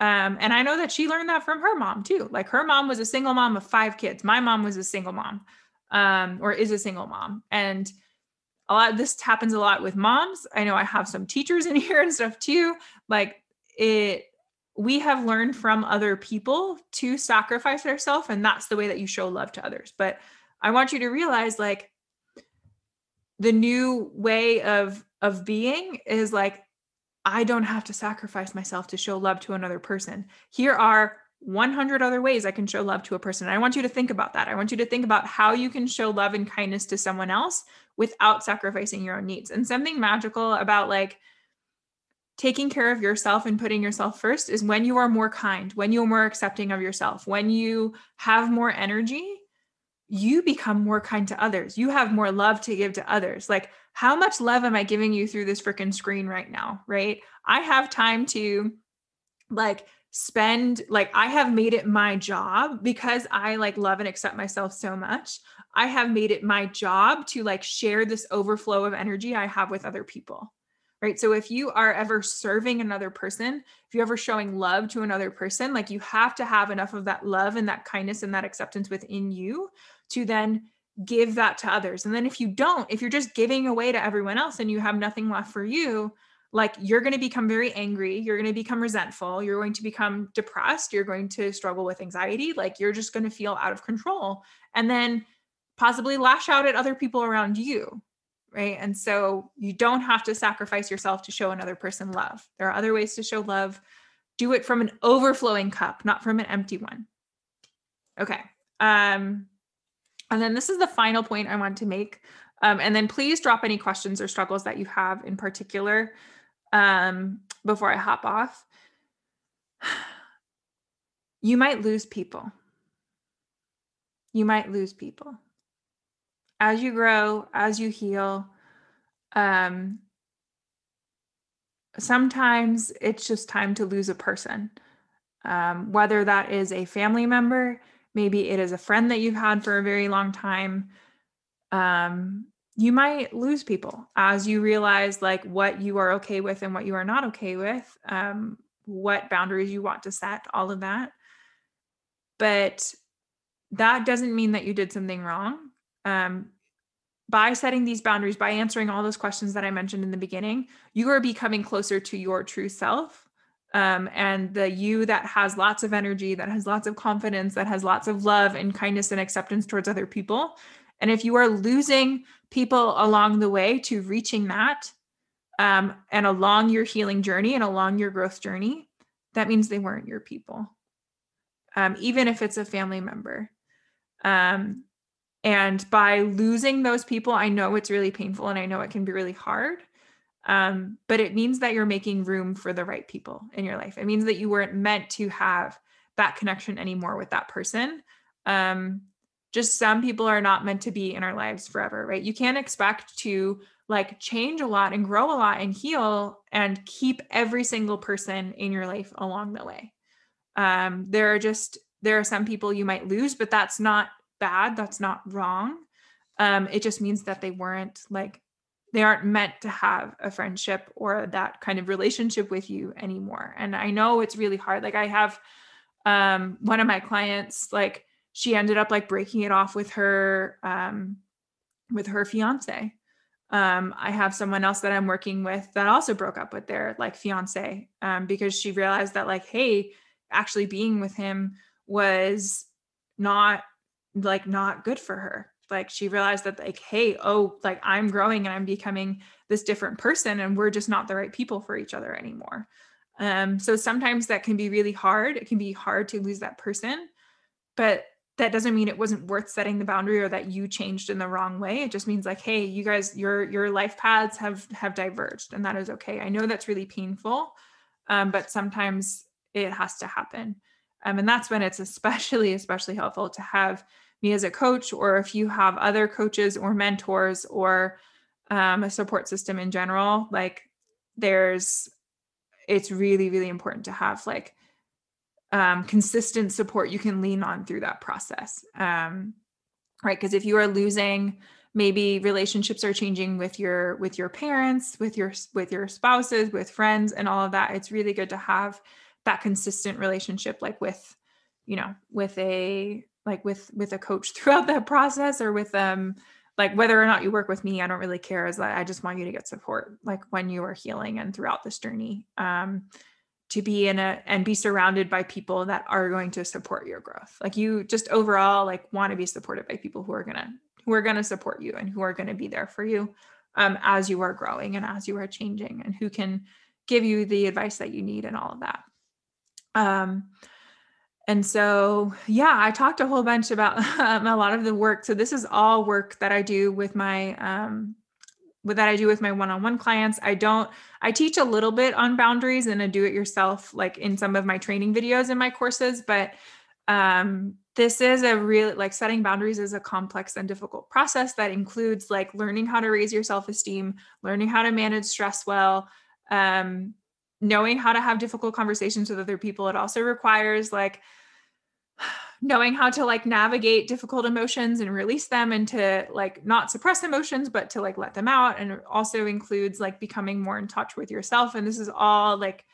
Um and i know that she learned that from her mom too. Like her mom was a single mom of five kids. My mom was a single mom um or is a single mom. And a lot of this happens a lot with moms. I know i have some teachers in here and stuff too. Like it we have learned from other people to sacrifice ourselves and that's the way that you show love to others. But i want you to realize like the new way of of being is like I don't have to sacrifice myself to show love to another person. Here are 100 other ways I can show love to a person. I want you to think about that. I want you to think about how you can show love and kindness to someone else without sacrificing your own needs. And something magical about like taking care of yourself and putting yourself first is when you are more kind, when you're more accepting of yourself, when you have more energy, you become more kind to others. You have more love to give to others. Like how much love am I giving you through this freaking screen right now? Right. I have time to like spend, like, I have made it my job because I like love and accept myself so much. I have made it my job to like share this overflow of energy I have with other people. right? So if you are ever serving another person, if you're ever showing love to another person, like you have to have enough of that love and that kindness and that acceptance within you to then give that to others. And then if you don't, if you're just giving away to everyone else and you have nothing left for you, like you're going to become very angry, you're going to become resentful, you're going to become depressed, you're going to struggle with anxiety, like you're just going to feel out of control and then possibly lash out at other people around you right? And so you don't have to sacrifice yourself to show another person love. There are other ways to show love. Do it from an overflowing cup, not from an empty one. Okay. Um, and then this is the final point I want to make. Um, and then please drop any questions or struggles that you have in particular um, before I hop off. You might lose people. You might lose people as you grow, as you heal, um, sometimes it's just time to lose a person. Um, whether that is a family member, maybe it is a friend that you've had for a very long time. Um, you might lose people as you realize like what you are okay with and what you are not okay with, um, what boundaries you want to set, all of that. But that doesn't mean that you did something wrong um, by setting these boundaries, by answering all those questions that I mentioned in the beginning, you are becoming closer to your true self. Um, and the you that has lots of energy, that has lots of confidence, that has lots of love and kindness and acceptance towards other people. And if you are losing people along the way to reaching that, um, and along your healing journey and along your growth journey, that means they weren't your people. Um, even if it's a family member. Um, and by losing those people, I know it's really painful and I know it can be really hard. Um, but it means that you're making room for the right people in your life. It means that you weren't meant to have that connection anymore with that person. Um, just some people are not meant to be in our lives forever, right? You can't expect to like change a lot and grow a lot and heal and keep every single person in your life along the way. Um, there are just there are some people you might lose, but that's not bad. That's not wrong. Um, it just means that they weren't like they aren't meant to have a friendship or that kind of relationship with you anymore. And I know it's really hard. Like I have um one of my clients like she ended up like breaking it off with her um with her fiance. Um I have someone else that I'm working with that also broke up with their like fiance um because she realized that like hey, actually being with him was not like not good for her like she realized that like hey oh like i'm growing and i'm becoming this different person and we're just not the right people for each other anymore. Um so sometimes that can be really hard. It can be hard to lose that person but that doesn't mean it wasn't worth setting the boundary or that you changed in the wrong way. It just means like hey you guys your your life paths have have diverged and that is okay. I know that's really painful um, but sometimes it has to happen. Um, and that's when it's especially especially helpful to have me as a coach, or if you have other coaches or mentors or um, a support system in general, like there's, it's really, really important to have like um, consistent support you can lean on through that process. Um, right. Because if you are losing, maybe relationships are changing with your with your parents with your with your spouses with friends and all of that it's really good to have that consistent relationship like with you know with a like with with a coach throughout that process or with um like whether or not you work with me i don't really care is that i just want you to get support like when you are healing and throughout this journey um to be in a and be surrounded by people that are going to support your growth. Like you just overall like want to be supported by people who are gonna who are gonna support you and who are gonna be there for you um as you are growing and as you are changing and who can give you the advice that you need and all of that. Um and so yeah i talked a whole bunch about um, a lot of the work. So this is all work that i do with my um with that i do with my one-on-one clients. I don't i teach a little bit on boundaries and a do it yourself like in some of my training videos in my courses but um this is a real like setting boundaries is a complex and difficult process that includes like learning how to raise your self-esteem learning how to manage stress well um knowing how to have difficult conversations with other people it also requires like knowing how to like navigate difficult emotions and release them and to like not suppress emotions but to like let them out and also includes like becoming more in touch with yourself and this is all like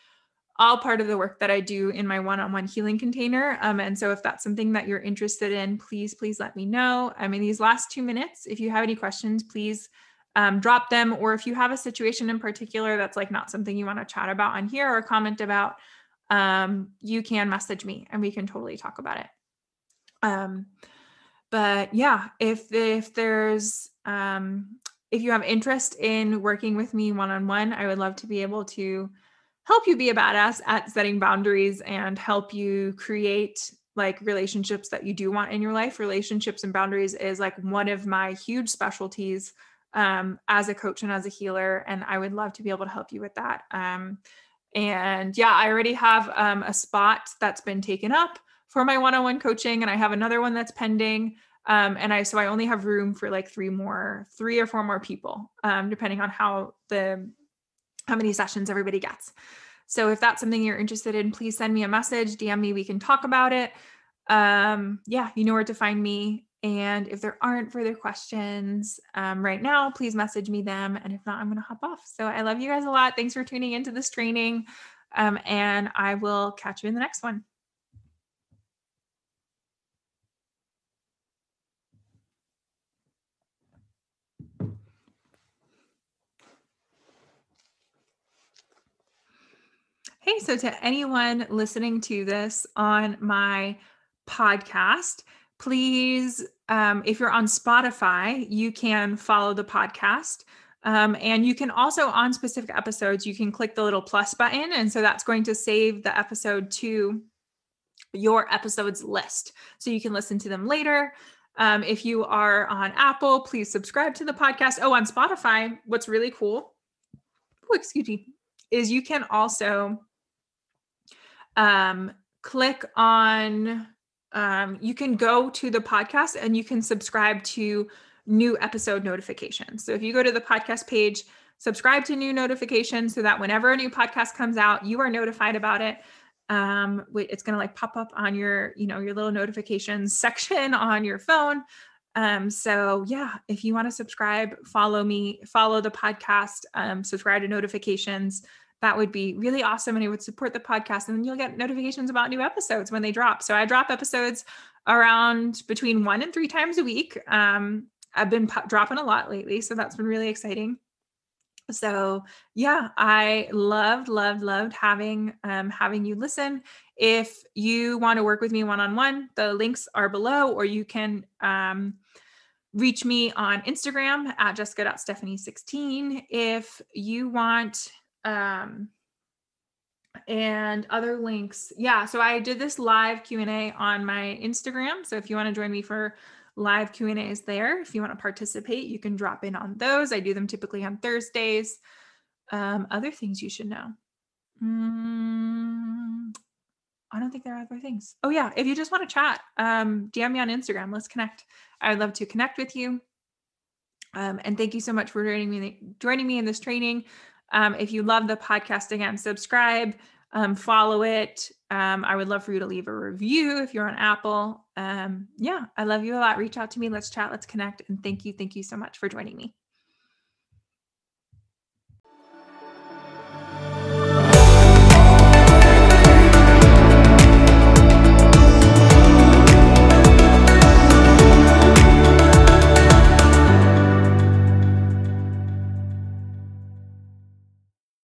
all part of the work that I do in my one-on-one healing container. Um, and so if that's something that you're interested in, please, please let me know. I mean, these last two minutes, if you have any questions, please um, drop them. Or if you have a situation in particular that's like not something you want to chat about on here or comment about, um, you can message me and we can totally talk about it. Um, but yeah, if if there's um, if you have interest in working with me one on one, I would love to be able to help you be a badass at setting boundaries and help you create like relationships that you do want in your life. Relationships and boundaries is like one of my huge specialties um, as a coach and as a healer, and I would love to be able to help you with that. Um, and yeah, I already have um, a spot that's been taken up for my one-on-one coaching, and I have another one that's pending. Um, and I so I only have room for like three more, three or four more people, um, depending on how the how many sessions everybody gets. So if that's something you're interested in, please send me a message, DM me, we can talk about it. Um, yeah, you know where to find me. And if there aren't further questions um, right now, please message me them. And if not, I'm going to hop off. So I love you guys a lot. Thanks for tuning into this training. Um, and I will catch you in the next one. Hey, so to anyone listening to this on my podcast, please, um, if you're on Spotify, you can follow the podcast. Um, and you can also, on specific episodes, you can click the little plus button. And so that's going to save the episode to your episodes list. So you can listen to them later. Um, if you are on Apple, please subscribe to the podcast. Oh, on Spotify, what's really cool, oh, excuse me, is you can also um, click on, um, you can go to the podcast and you can subscribe to new episode notifications. So if you go to the podcast page, subscribe to new notifications so that whenever a new podcast comes out, you are notified about it. Um, it's going to like pop up on your, you know, your little notifications section on your phone. Um, so yeah, if you want to subscribe, follow me, follow the podcast, um, subscribe to notifications that would be really awesome and it would support the podcast and then you'll get notifications about new episodes when they drop. So i drop episodes around between one and three times a week. Um, i've been po- dropping a lot lately so that's been really exciting. So yeah i loved loved loved having um, having you listen. If you want to work with me one-on-one the links are below or you can um, reach me on instagram at jessica.stephanie16 if you want um, and other links. Yeah, so I did this live Q&A on my Instagram. So if you want to join me for live Q&As there, if you want to participate, you can drop in on those. I do them typically on Thursdays. Um, other things you should know. Mm, I don't think there are other things. Oh yeah, if you just want to chat, um, DM me on Instagram. Let's connect. I'd love to connect with you. Um, and thank you so much for joining me joining me in this training. Um, if you love the podcast, again, subscribe, um, follow it. Um, I would love for you to leave a review if you're on Apple. Um, yeah, I love you a lot. Reach out to me. Let's chat. Let's connect. And thank you. Thank you so much for joining me.